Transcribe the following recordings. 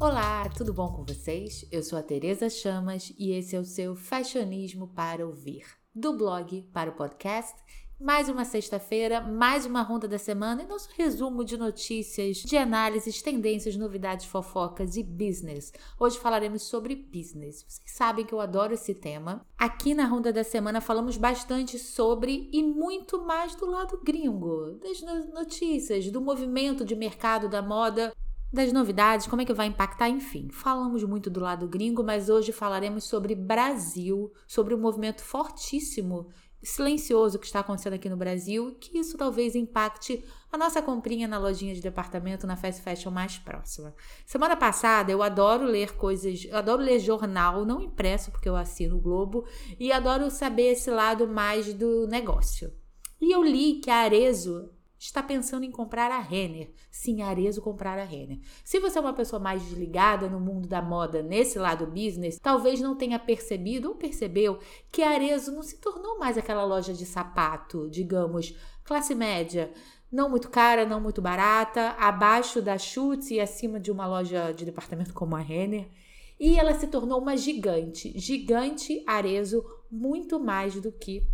Olá, tudo bom com vocês? Eu sou a Tereza Chamas e esse é o seu Fashionismo para ouvir, do blog para o podcast. Mais uma sexta-feira, mais uma ronda da semana e nosso resumo de notícias, de análises, tendências, novidades, fofocas e business. Hoje falaremos sobre business. Vocês sabem que eu adoro esse tema. Aqui na ronda da semana falamos bastante sobre e muito mais do lado gringo, das notícias, do movimento de mercado da moda das novidades, como é que vai impactar, enfim. Falamos muito do lado gringo, mas hoje falaremos sobre Brasil, sobre o um movimento fortíssimo, silencioso que está acontecendo aqui no Brasil, que isso talvez impacte a nossa comprinha na lojinha de departamento, na fast fashion mais próxima. Semana passada eu adoro ler coisas, adoro ler jornal, não impresso porque eu assino o Globo, e adoro saber esse lado mais do negócio. E eu li que a Arezo está pensando em comprar a Renner. Sim, Arezo comprar a Renner. Se você é uma pessoa mais desligada no mundo da moda, nesse lado business, talvez não tenha percebido ou percebeu que a Arezo não se tornou mais aquela loja de sapato, digamos, classe média, não muito cara, não muito barata, abaixo da Schutz e acima de uma loja de departamento como a Renner. E ela se tornou uma gigante, gigante Arezo, muito mais do que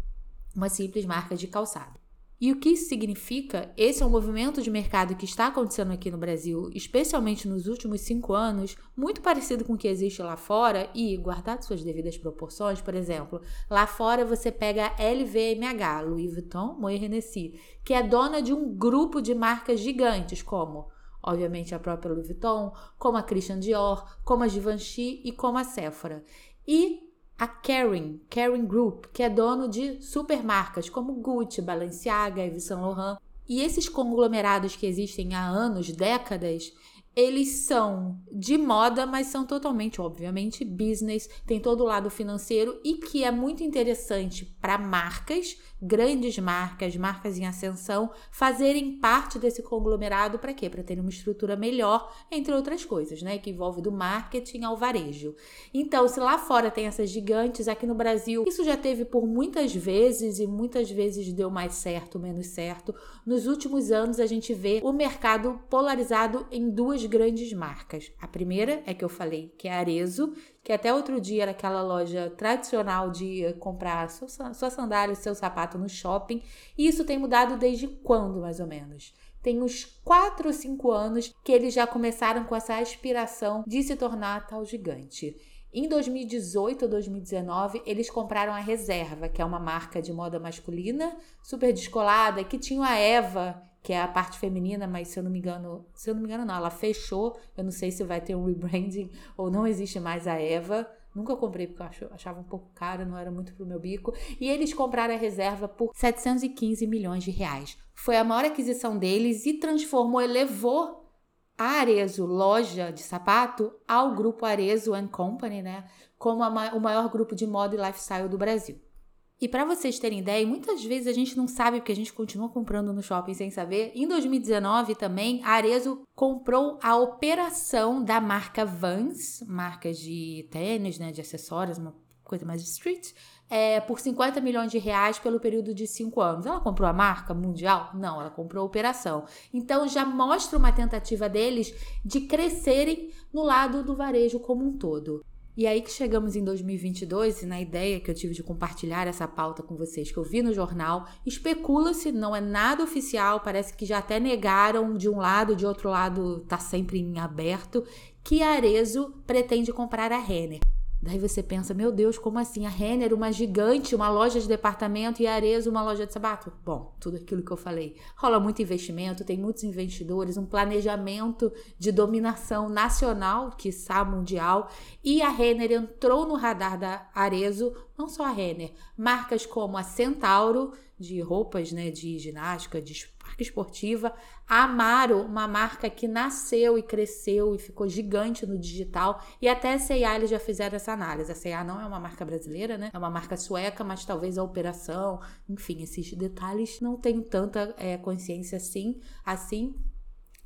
uma simples marca de calçado. E o que isso significa? Esse é um movimento de mercado que está acontecendo aqui no Brasil, especialmente nos últimos cinco anos, muito parecido com o que existe lá fora e, guardado suas devidas proporções, por exemplo, lá fora você pega a LVMH, Louis Vuitton, Moet Hennessy, que é dona de um grupo de marcas gigantes como obviamente a própria Louis Vuitton, como a Christian Dior, como a Givenchy e como a Sephora. E a Kering, Kering Group, que é dono de supermarcas como Gucci, Balenciaga, Yves Saint Laurent. E esses conglomerados que existem há anos, décadas, eles são de moda, mas são totalmente, obviamente, business, tem todo o lado financeiro e que é muito interessante para marcas grandes marcas, marcas em ascensão, fazerem parte desse conglomerado para quê? Para terem uma estrutura melhor, entre outras coisas, né? Que envolve do marketing ao varejo. Então, se lá fora tem essas gigantes, aqui no Brasil, isso já teve por muitas vezes e muitas vezes deu mais certo, menos certo. Nos últimos anos, a gente vê o mercado polarizado em duas grandes marcas. A primeira é que eu falei, que é a Arezo, que até outro dia era aquela loja tradicional de comprar sua, sua sandália, seu sapato no shopping. E isso tem mudado desde quando, mais ou menos? Tem uns 4 ou 5 anos que eles já começaram com essa aspiração de se tornar tal gigante. Em 2018 ou 2019, eles compraram a Reserva, que é uma marca de moda masculina, super descolada, que tinha a Eva, que é a parte feminina, mas se eu não me engano, se eu não me engano não, ela fechou. Eu não sei se vai ter um rebranding ou não existe mais a Eva. Nunca comprei porque eu achava um pouco caro, não era muito pro meu bico. E eles compraram a reserva por 715 milhões de reais. Foi a maior aquisição deles e transformou, elevou a Arezo, loja de sapato, ao grupo Arezo Company, né? Como o maior grupo de moda e lifestyle do Brasil. E para vocês terem ideia, muitas vezes a gente não sabe porque a gente continua comprando no shopping sem saber. Em 2019 também, a Arezo comprou a operação da marca Vans, marca de tênis, né, de acessórios, uma coisa mais street, é, por 50 milhões de reais pelo período de cinco anos. Ela comprou a marca mundial? Não, ela comprou a operação. Então já mostra uma tentativa deles de crescerem no lado do varejo como um todo. E aí que chegamos em 2022 e na ideia que eu tive de compartilhar essa pauta com vocês que eu vi no jornal, especula-se, não é nada oficial, parece que já até negaram de um lado, de outro lado tá sempre em aberto, que Arezo pretende comprar a Renner. Daí você pensa, meu Deus, como assim? A Renner, uma gigante, uma loja de departamento e a Arezzo, uma loja de sapato? Bom, tudo aquilo que eu falei. Rola muito investimento, tem muitos investidores, um planejamento de dominação nacional, que quiçá mundial, e a Renner entrou no radar da Arezzo, não só a Renner, marcas como a Centauro, de roupas, né, de ginástica, de marca esportiva. Amaro, uma marca que nasceu e cresceu e ficou gigante no digital. E até a C&A eles já fizeram essa análise. A C&A não é uma marca brasileira, né? É uma marca sueca, mas talvez a operação, enfim, esses detalhes não tenho tanta é, consciência assim, assim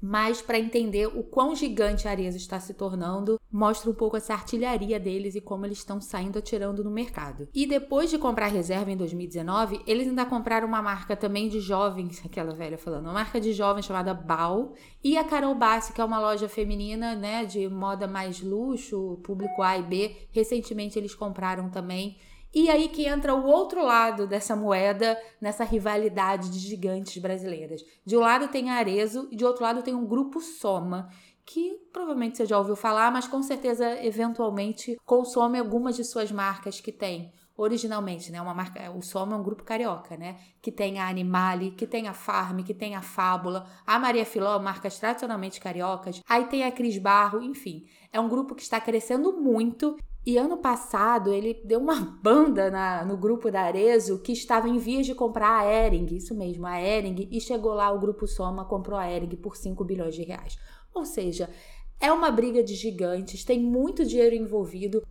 mas para entender o quão gigante a Arezzo está se tornando, mostra um pouco essa artilharia deles e como eles estão saindo atirando no mercado. E depois de comprar reserva em 2019, eles ainda compraram uma marca também de jovens, aquela velha falando, uma marca de jovens chamada Bal, e a Carol Bassi, que é uma loja feminina, né, de moda mais luxo, público A e B. Recentemente eles compraram também e aí que entra o outro lado dessa moeda, nessa rivalidade de gigantes brasileiras. De um lado tem a Arezo e de outro lado tem um grupo Soma, que provavelmente você já ouviu falar, mas com certeza eventualmente consome algumas de suas marcas que tem originalmente, né? Uma marca, o Soma é um grupo carioca, né? Que tem a Animale, que tem a Farm, que tem a Fábula, a Maria Filó, marcas tradicionalmente cariocas. Aí tem a Cris Barro, enfim. É um grupo que está crescendo muito e ano passado ele deu uma banda na, no grupo da Arezo que estava em vias de comprar a Ering, isso mesmo, a Ering, e chegou lá o grupo Soma comprou a Ering por 5 bilhões de reais. Ou seja, é uma briga de gigantes, tem muito dinheiro envolvido.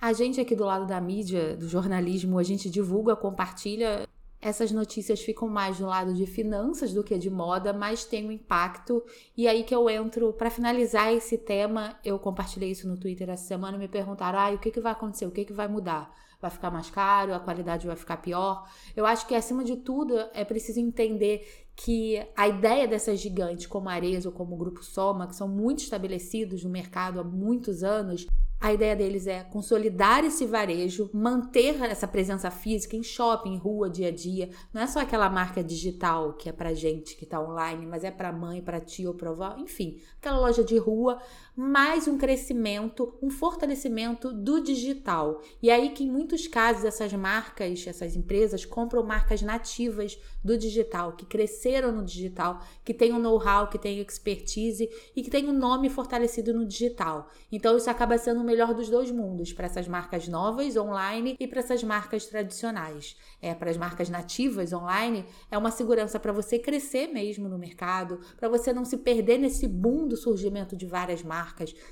A gente aqui do lado da mídia, do jornalismo, a gente divulga, compartilha essas notícias ficam mais do lado de finanças do que de moda, mas tem um impacto. E aí que eu entro para finalizar esse tema, eu compartilhei isso no Twitter essa semana me perguntaram: "Ah, o que que vai acontecer? O que que vai mudar? Vai ficar mais caro? A qualidade vai ficar pior?". Eu acho que acima de tudo é preciso entender que a ideia dessas gigantes como a Arezzo, como o Grupo Soma, que são muito estabelecidos no mercado há muitos anos, a ideia deles é consolidar esse varejo, manter essa presença física em shopping, rua, dia a dia. Não é só aquela marca digital que é pra gente que está online, mas é para mãe, para tio, para avó, enfim, aquela loja de rua, mais um crescimento, um fortalecimento do digital. E aí que em muitos casos essas marcas, essas empresas compram marcas nativas do digital, que cresceram no digital, que tem um know-how, que tem expertise e que tem um nome fortalecido no digital. Então isso acaba sendo melhor dos dois mundos, para essas marcas novas online e para essas marcas tradicionais. É, para as marcas nativas online, é uma segurança para você crescer mesmo no mercado, para você não se perder nesse boom do surgimento de várias marcas.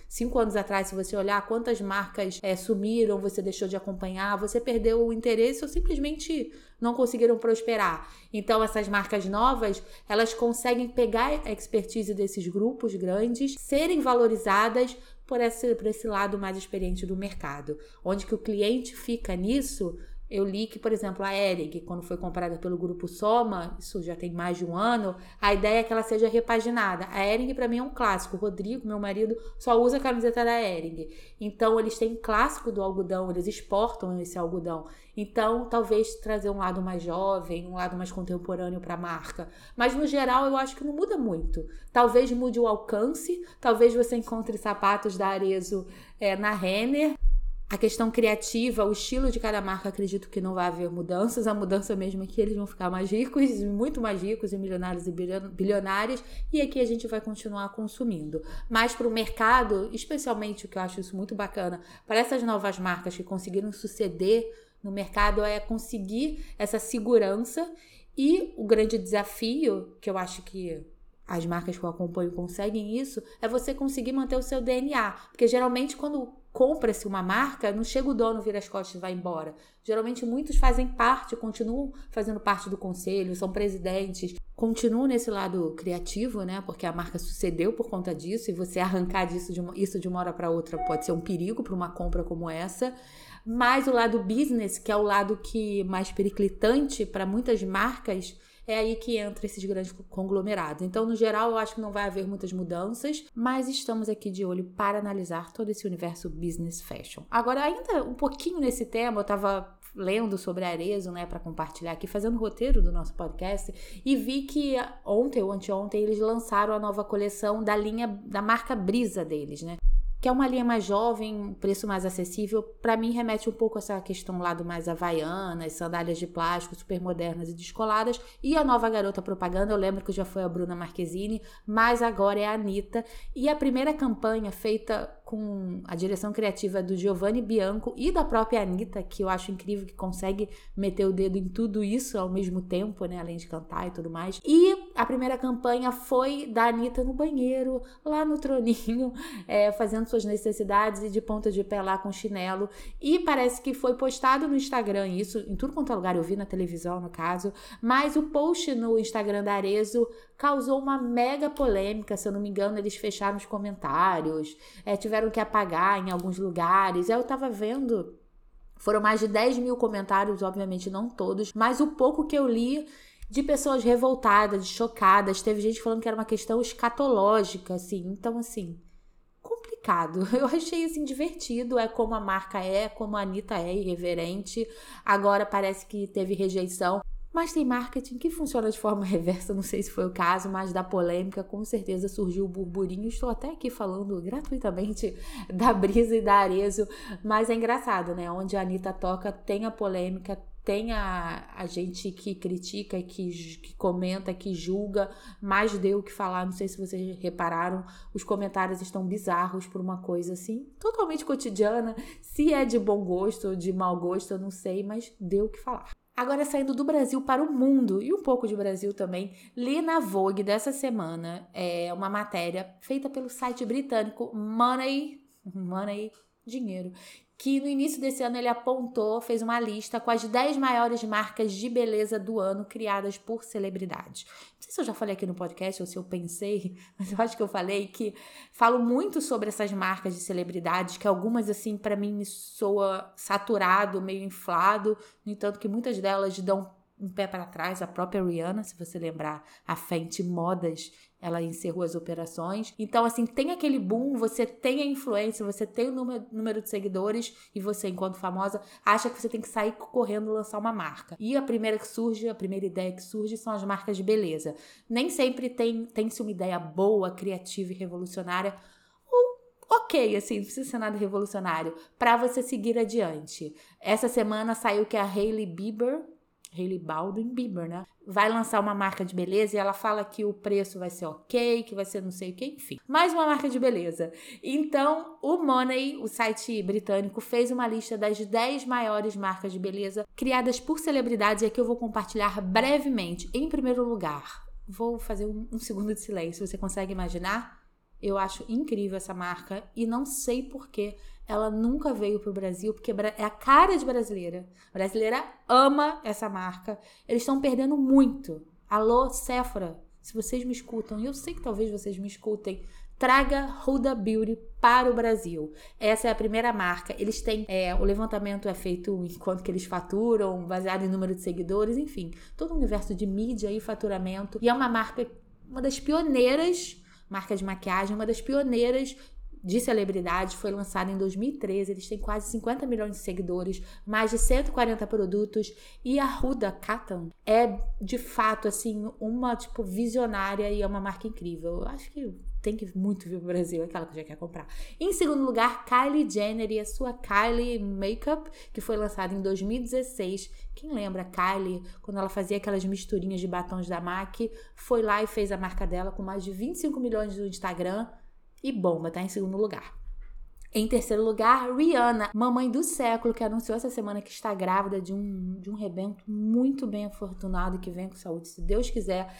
Cinco anos atrás, se você olhar quantas marcas é, sumiram, você deixou de acompanhar, você perdeu o interesse ou simplesmente não conseguiram prosperar. Então, essas marcas novas, elas conseguem pegar a expertise desses grupos grandes, serem valorizadas por esse, por esse lado mais experiente do mercado, onde que o cliente fica nisso eu li que, por exemplo, a Ering, quando foi comprada pelo grupo Soma, isso já tem mais de um ano, a ideia é que ela seja repaginada. A Ering, para mim, é um clássico. O Rodrigo, meu marido, só usa a camiseta da Ering. Então, eles têm clássico do algodão, eles exportam esse algodão. Então, talvez trazer um lado mais jovem, um lado mais contemporâneo para a marca. Mas, no geral, eu acho que não muda muito. Talvez mude o alcance, talvez você encontre sapatos da Arezo é, na Renner, a questão criativa, o estilo de cada marca, acredito que não vai haver mudanças. A mudança mesmo é que eles vão ficar mais ricos, muito mais ricos, e milionários e bilionários, e aqui a gente vai continuar consumindo. Mas para o mercado, especialmente o que eu acho isso muito bacana, para essas novas marcas que conseguiram suceder no mercado, é conseguir essa segurança. E o grande desafio, que eu acho que as marcas que eu acompanho conseguem isso, é você conseguir manter o seu DNA. Porque geralmente, quando compra-se uma marca, não chega o dono, vira as costas e vai embora. Geralmente muitos fazem parte, continuam fazendo parte do conselho, são presidentes, continuam nesse lado criativo, né? Porque a marca sucedeu por conta disso e você arrancar disso de uma, isso de uma hora para outra pode ser um perigo para uma compra como essa. Mas o lado business, que é o lado que mais periclitante para muitas marcas, é aí que entra esses grandes conglomerados. Então, no geral, eu acho que não vai haver muitas mudanças, mas estamos aqui de olho para analisar todo esse universo business fashion. Agora, ainda um pouquinho nesse tema, eu estava lendo sobre a Arezzo, né, para compartilhar aqui, fazendo o roteiro do nosso podcast, e vi que ontem ou anteontem eles lançaram a nova coleção da linha da marca Brisa deles, né? Que é uma linha mais jovem, preço mais acessível, para mim remete um pouco a essa questão lá do mais havaianas, sandálias de plástico super modernas e descoladas, e a nova garota propaganda, eu lembro que já foi a Bruna Marquezine, mas agora é a Anitta, e a primeira campanha feita com a direção criativa do Giovanni Bianco e da própria Anitta, que eu acho incrível que consegue meter o dedo em tudo isso ao mesmo tempo, né, além de cantar e tudo mais, e a primeira campanha foi da Anitta no banheiro, lá no troninho, é, fazendo suas necessidades e de ponta de pé lá com chinelo. E parece que foi postado no Instagram isso, em tudo quanto é lugar, eu vi na televisão no caso. Mas o post no Instagram da Arezo causou uma mega polêmica, se eu não me engano, eles fecharam os comentários, é, tiveram que apagar em alguns lugares. Eu tava vendo. Foram mais de 10 mil comentários, obviamente não todos, mas o pouco que eu li de pessoas revoltadas, chocadas. Teve gente falando que era uma questão escatológica, assim. Então, assim, complicado. Eu achei, assim, divertido. É como a marca é, como a Anitta é, irreverente. Agora parece que teve rejeição. Mas tem marketing que funciona de forma reversa, não sei se foi o caso, mas da polêmica com certeza surgiu o burburinho. Estou até aqui falando gratuitamente da Brisa e da Arezo, mas é engraçado, né? Onde a Anitta toca tem a polêmica, tem a, a gente que critica, que, que comenta, que julga, mas deu o que falar. Não sei se vocês repararam, os comentários estão bizarros por uma coisa assim, totalmente cotidiana. Se é de bom gosto ou de mau gosto, eu não sei, mas deu o que falar. Agora, saindo do Brasil para o mundo e um pouco de Brasil também, li na Vogue dessa semana é uma matéria feita pelo site britânico Money, Money Dinheiro, que no início desse ano ele apontou, fez uma lista com as 10 maiores marcas de beleza do ano criadas por celebridades. Não sei se eu já falei aqui no podcast ou se eu pensei, mas eu acho que eu falei que falo muito sobre essas marcas de celebridades, que algumas assim para mim me soa saturado, meio inflado, no entanto que muitas delas dão um pé para trás, a própria Rihanna, se você lembrar, a Fenty Modas ela encerrou as operações. Então, assim, tem aquele boom, você tem a influência, você tem o número, número de seguidores e você, enquanto famosa, acha que você tem que sair correndo lançar uma marca. E a primeira que surge, a primeira ideia que surge são as marcas de beleza. Nem sempre tem tem-se uma ideia boa, criativa e revolucionária ok, assim, não precisa ser nada revolucionário, para você seguir adiante. Essa semana saiu que a Hailey Bieber, Hailey Baldwin Bieber, né? Vai lançar uma marca de beleza e ela fala que o preço vai ser ok, que vai ser não sei o que, enfim. Mais uma marca de beleza. Então, o Money, o site britânico, fez uma lista das 10 maiores marcas de beleza criadas por celebridades e aqui eu vou compartilhar brevemente. Em primeiro lugar, vou fazer um, um segundo de silêncio. Você consegue imaginar? Eu acho incrível essa marca e não sei porquê ela nunca veio para o Brasil, porque é a cara de brasileira. A brasileira ama essa marca. Eles estão perdendo muito. Alô, Sephora, se vocês me escutam, e eu sei que talvez vocês me escutem, traga Huda Beauty para o Brasil. Essa é a primeira marca. Eles têm. É, o levantamento é feito enquanto que eles faturam, baseado em número de seguidores, enfim, todo o universo de mídia e faturamento. E é uma marca, uma das pioneiras marca de maquiagem, uma das pioneiras de celebridades, foi lançado em 2013. Eles têm quase 50 milhões de seguidores, mais de 140 produtos. E a Huda Katan é, de fato, assim, uma, tipo, visionária e é uma marca incrível. Eu acho que tem que muito vir pro Brasil, aquela que já quer comprar. Em segundo lugar, Kylie Jenner e a sua Kylie Makeup, que foi lançada em 2016. Quem lembra Kylie, quando ela fazia aquelas misturinhas de batons da MAC, foi lá e fez a marca dela com mais de 25 milhões no Instagram e Bomba tá em segundo lugar. Em terceiro lugar, Rihanna, mamãe do século, que anunciou essa semana que está grávida de um, de um rebento muito bem afortunado que vem com saúde, se Deus quiser.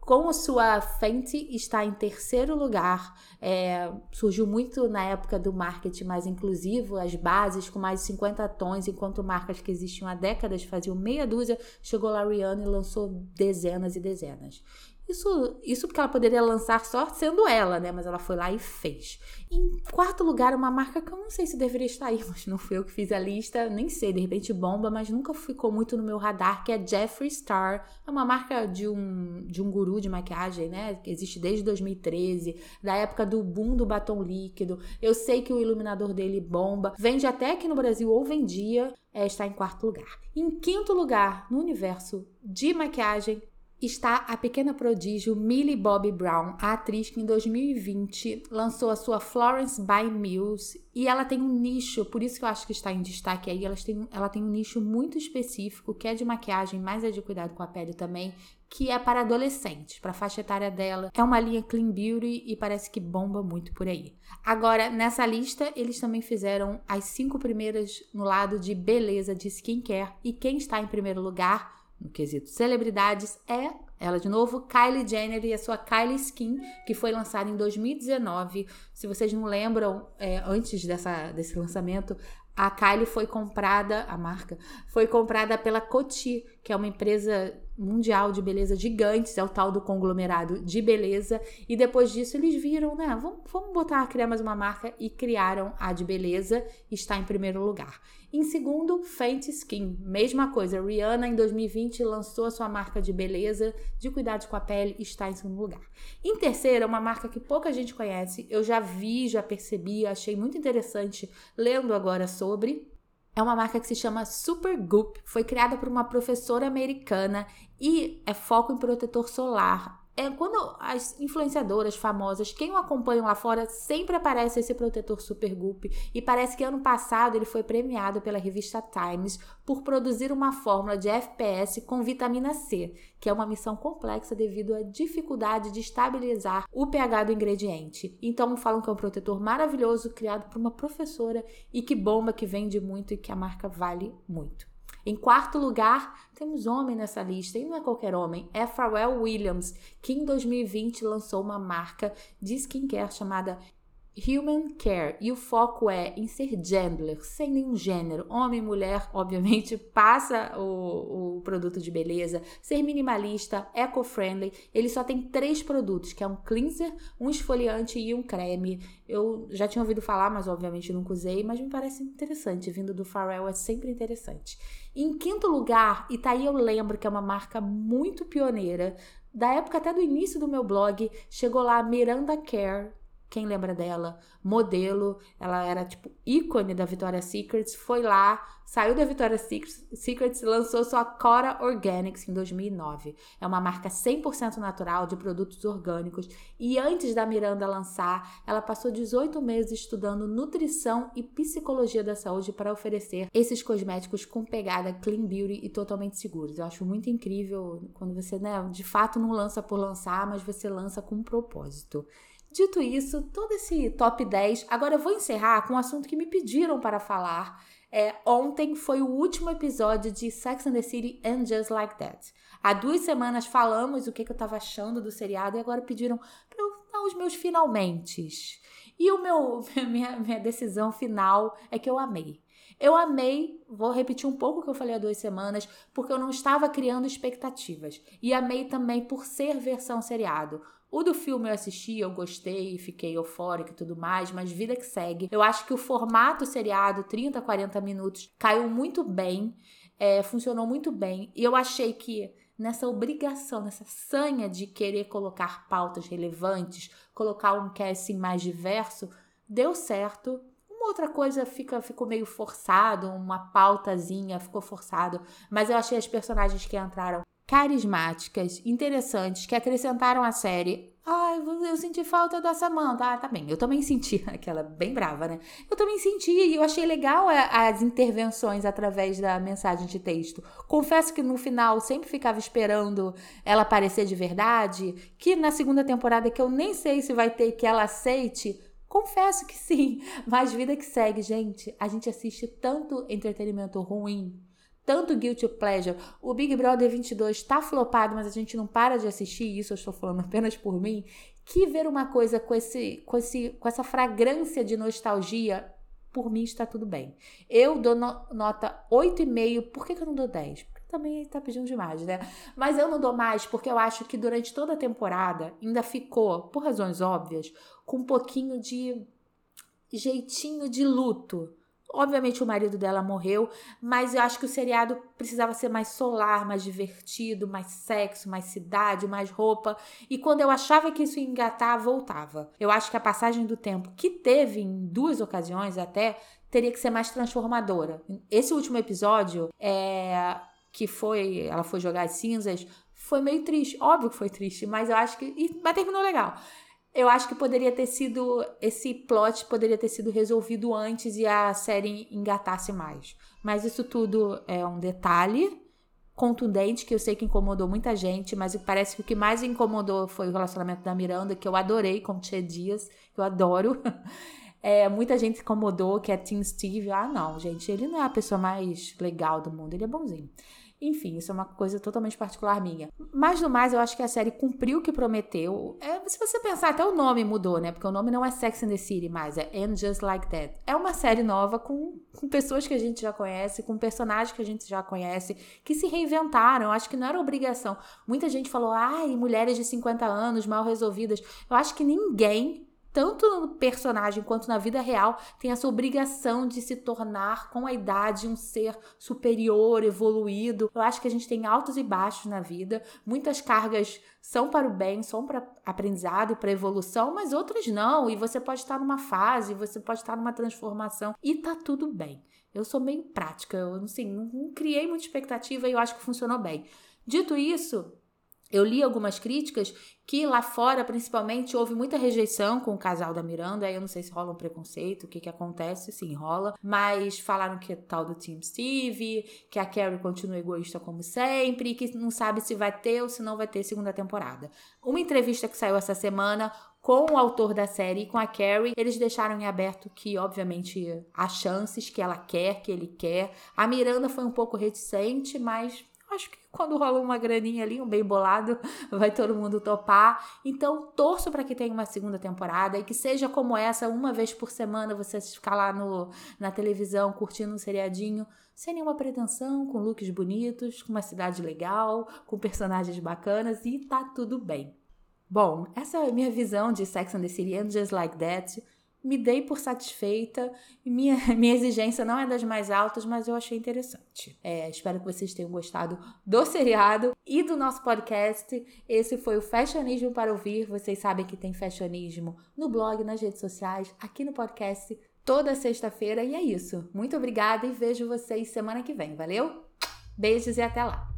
Com sua Fenty está em terceiro lugar. É, surgiu muito na época do marketing mais inclusivo, as bases com mais de 50 tons, enquanto marcas que existiam há décadas faziam meia dúzia, chegou lá Rihanna e lançou dezenas e dezenas. Isso, isso porque ela poderia lançar só sendo ela, né? Mas ela foi lá e fez. Em quarto lugar, uma marca que eu não sei se deveria estar aí, mas não fui eu que fiz a lista, nem sei, de repente bomba, mas nunca ficou muito no meu radar, que é Jeffree Star. É uma marca de um, de um guru de maquiagem, né? Que existe desde 2013, da época do boom do batom líquido. Eu sei que o iluminador dele bomba. Vende até aqui no Brasil, ou vendia, é, está em quarto lugar. Em quinto lugar, no universo de maquiagem, está a pequena prodígio Millie Bobby Brown, a atriz que em 2020 lançou a sua Florence by Mills e ela tem um nicho, por isso que eu acho que está em destaque aí, ela tem, ela tem um nicho muito específico que é de maquiagem, mas é de cuidado com a pele também, que é para adolescentes, para a faixa etária dela. É uma linha clean beauty e parece que bomba muito por aí. Agora, nessa lista, eles também fizeram as cinco primeiras no lado de beleza de skincare e quem está em primeiro lugar no quesito celebridades é ela de novo, Kylie Jenner e a sua Kylie Skin, que foi lançada em 2019. Se vocês não lembram, é, antes dessa, desse lançamento, a Kylie foi comprada, a marca, foi comprada pela Coty, que é uma empresa mundial de beleza gigantes, é o tal do conglomerado de beleza. E depois disso eles viram, né? Vamos, vamos botar, criar mais uma marca e criaram a de beleza, está em primeiro lugar. Em segundo, Fenty Skin, mesma coisa. Rihanna em 2020 lançou a sua marca de beleza, de cuidados com a pele, está em segundo lugar. Em terceiro, é uma marca que pouca gente conhece. Eu já vi, já percebi, achei muito interessante lendo agora sobre. É uma marca que se chama Supergoop, foi criada por uma professora americana e é foco em protetor solar é quando as influenciadoras famosas, quem o acompanha lá fora, sempre aparece esse protetor Super Goop. E parece que ano passado ele foi premiado pela revista Times por produzir uma fórmula de FPS com vitamina C, que é uma missão complexa devido à dificuldade de estabilizar o pH do ingrediente. Então falam que é um protetor maravilhoso criado por uma professora e que bomba, que vende muito e que a marca vale muito. Em quarto lugar, temos homem nessa lista, e não é qualquer homem, é Pharrell Williams, que em 2020 lançou uma marca de skincare chamada Human Care e o foco é em ser gender, sem nenhum gênero, homem, mulher, obviamente, passa o, o produto de beleza, ser minimalista, eco-friendly. Ele só tem três produtos, que é um cleanser, um esfoliante e um creme. Eu já tinha ouvido falar, mas obviamente nunca usei, mas me parece interessante, vindo do Pharrell é sempre interessante. Em quinto lugar, e tá aí eu lembro que é uma marca muito pioneira, da época até do início do meu blog, chegou lá Miranda Care, quem lembra dela? Modelo, ela era tipo ícone da Victoria's Secrets, foi lá, saiu da Victoria's Secrets lançou sua Cora Organics em 2009. É uma marca 100% natural de produtos orgânicos e antes da Miranda lançar, ela passou 18 meses estudando nutrição e psicologia da saúde para oferecer esses cosméticos com pegada clean beauty e totalmente seguros. Eu acho muito incrível quando você, né, de fato não lança por lançar, mas você lança com um propósito. Dito isso, todo esse top 10, agora eu vou encerrar com um assunto que me pediram para falar. É, ontem foi o último episódio de Sex and the City and Just Like That. Há duas semanas falamos o que, que eu estava achando do seriado e agora pediram para eu dar os meus finalmente. E o meu, minha, minha decisão final é que eu amei. Eu amei, vou repetir um pouco o que eu falei há duas semanas, porque eu não estava criando expectativas. E amei também por ser versão seriado. O do filme eu assisti, eu gostei, fiquei eufórica e tudo mais, mas vida que segue. Eu acho que o formato seriado, 30, 40 minutos, caiu muito bem, é, funcionou muito bem. E eu achei que nessa obrigação, nessa sanha de querer colocar pautas relevantes, colocar um casting mais diverso, deu certo. Uma outra coisa fica, ficou meio forçado, uma pautazinha ficou forçado, mas eu achei as personagens que entraram carismáticas, interessantes, que acrescentaram à série. Ai, eu senti falta da Samantha. Ah, tá bem. Eu também senti, aquela bem brava, né? Eu também senti e eu achei legal as intervenções através da mensagem de texto. Confesso que no final sempre ficava esperando ela aparecer de verdade, que na segunda temporada que eu nem sei se vai ter que ela aceite, Confesso que sim, mas vida que segue, gente. A gente assiste tanto entretenimento ruim tanto guilty pleasure. O Big Brother 22 tá flopado, mas a gente não para de assistir isso, eu estou falando apenas por mim, que ver uma coisa com esse com esse com essa fragrância de nostalgia, por mim está tudo bem. Eu dou no, nota 8,5. Por que, que eu não dou 10? Porque também tá pedindo demais, né? Mas eu não dou mais porque eu acho que durante toda a temporada ainda ficou, por razões óbvias, com um pouquinho de jeitinho de luto Obviamente o marido dela morreu, mas eu acho que o seriado precisava ser mais solar, mais divertido, mais sexo, mais cidade, mais roupa. E quando eu achava que isso ia engatar, voltava. Eu acho que a passagem do tempo, que teve em duas ocasiões até, teria que ser mais transformadora. Esse último episódio, é, que foi. Ela foi jogar as cinzas, foi meio triste. Óbvio que foi triste, mas eu acho que. Mas terminou legal eu acho que poderia ter sido. Esse plot poderia ter sido resolvido antes e a série engatasse mais. Mas isso tudo é um detalhe contundente que eu sei que incomodou muita gente, mas parece que o que mais incomodou foi o relacionamento da Miranda, que eu adorei com Tia Dias, eu adoro. É, muita gente incomodou, que é Tim Steve. Ah, não, gente, ele não é a pessoa mais legal do mundo, ele é bonzinho. Enfim, isso é uma coisa totalmente particular minha. Mas no mais, eu acho que a série cumpriu o que prometeu. É, se você pensar, até o nome mudou, né? Porque o nome não é Sex and the City mais, é And Just Like That. É uma série nova com, com pessoas que a gente já conhece, com personagens que a gente já conhece, que se reinventaram. Eu acho que não era obrigação. Muita gente falou, ai, mulheres de 50 anos mal resolvidas. Eu acho que ninguém tanto no personagem quanto na vida real, tem essa obrigação de se tornar, com a idade, um ser superior, evoluído. Eu acho que a gente tem altos e baixos na vida. Muitas cargas são para o bem, são para aprendizado e para evolução, mas outras não. E você pode estar numa fase, você pode estar numa transformação e tá tudo bem. Eu sou meio prática, eu assim, não, não criei muita expectativa e eu acho que funcionou bem. Dito isso, eu li algumas críticas que lá fora, principalmente, houve muita rejeição com o casal da Miranda. Aí eu não sei se rola um preconceito, o que que acontece, sim, rola. Mas falaram que é tal do Team Steve, que a Carrie continua egoísta como sempre, que não sabe se vai ter ou se não vai ter segunda temporada. Uma entrevista que saiu essa semana com o autor da série e com a Carrie, eles deixaram em aberto que, obviamente, há chances que ela quer, que ele quer. A Miranda foi um pouco reticente, mas acho que quando rola uma graninha ali, um bem bolado, vai todo mundo topar. Então, torço para que tenha uma segunda temporada e que seja como essa, uma vez por semana você ficar lá no, na televisão curtindo um seriadinho, sem nenhuma pretensão, com looks bonitos, com uma cidade legal, com personagens bacanas e tá tudo bem. Bom, essa é a minha visão de Sex and the City and Just Like That me dei por satisfeita. Minha, minha exigência não é das mais altas, mas eu achei interessante. É, espero que vocês tenham gostado do seriado e do nosso podcast. Esse foi o Fashionismo para ouvir. Vocês sabem que tem fashionismo no blog, nas redes sociais, aqui no podcast, toda sexta-feira. E é isso. Muito obrigada e vejo vocês semana que vem. Valeu? Beijos e até lá!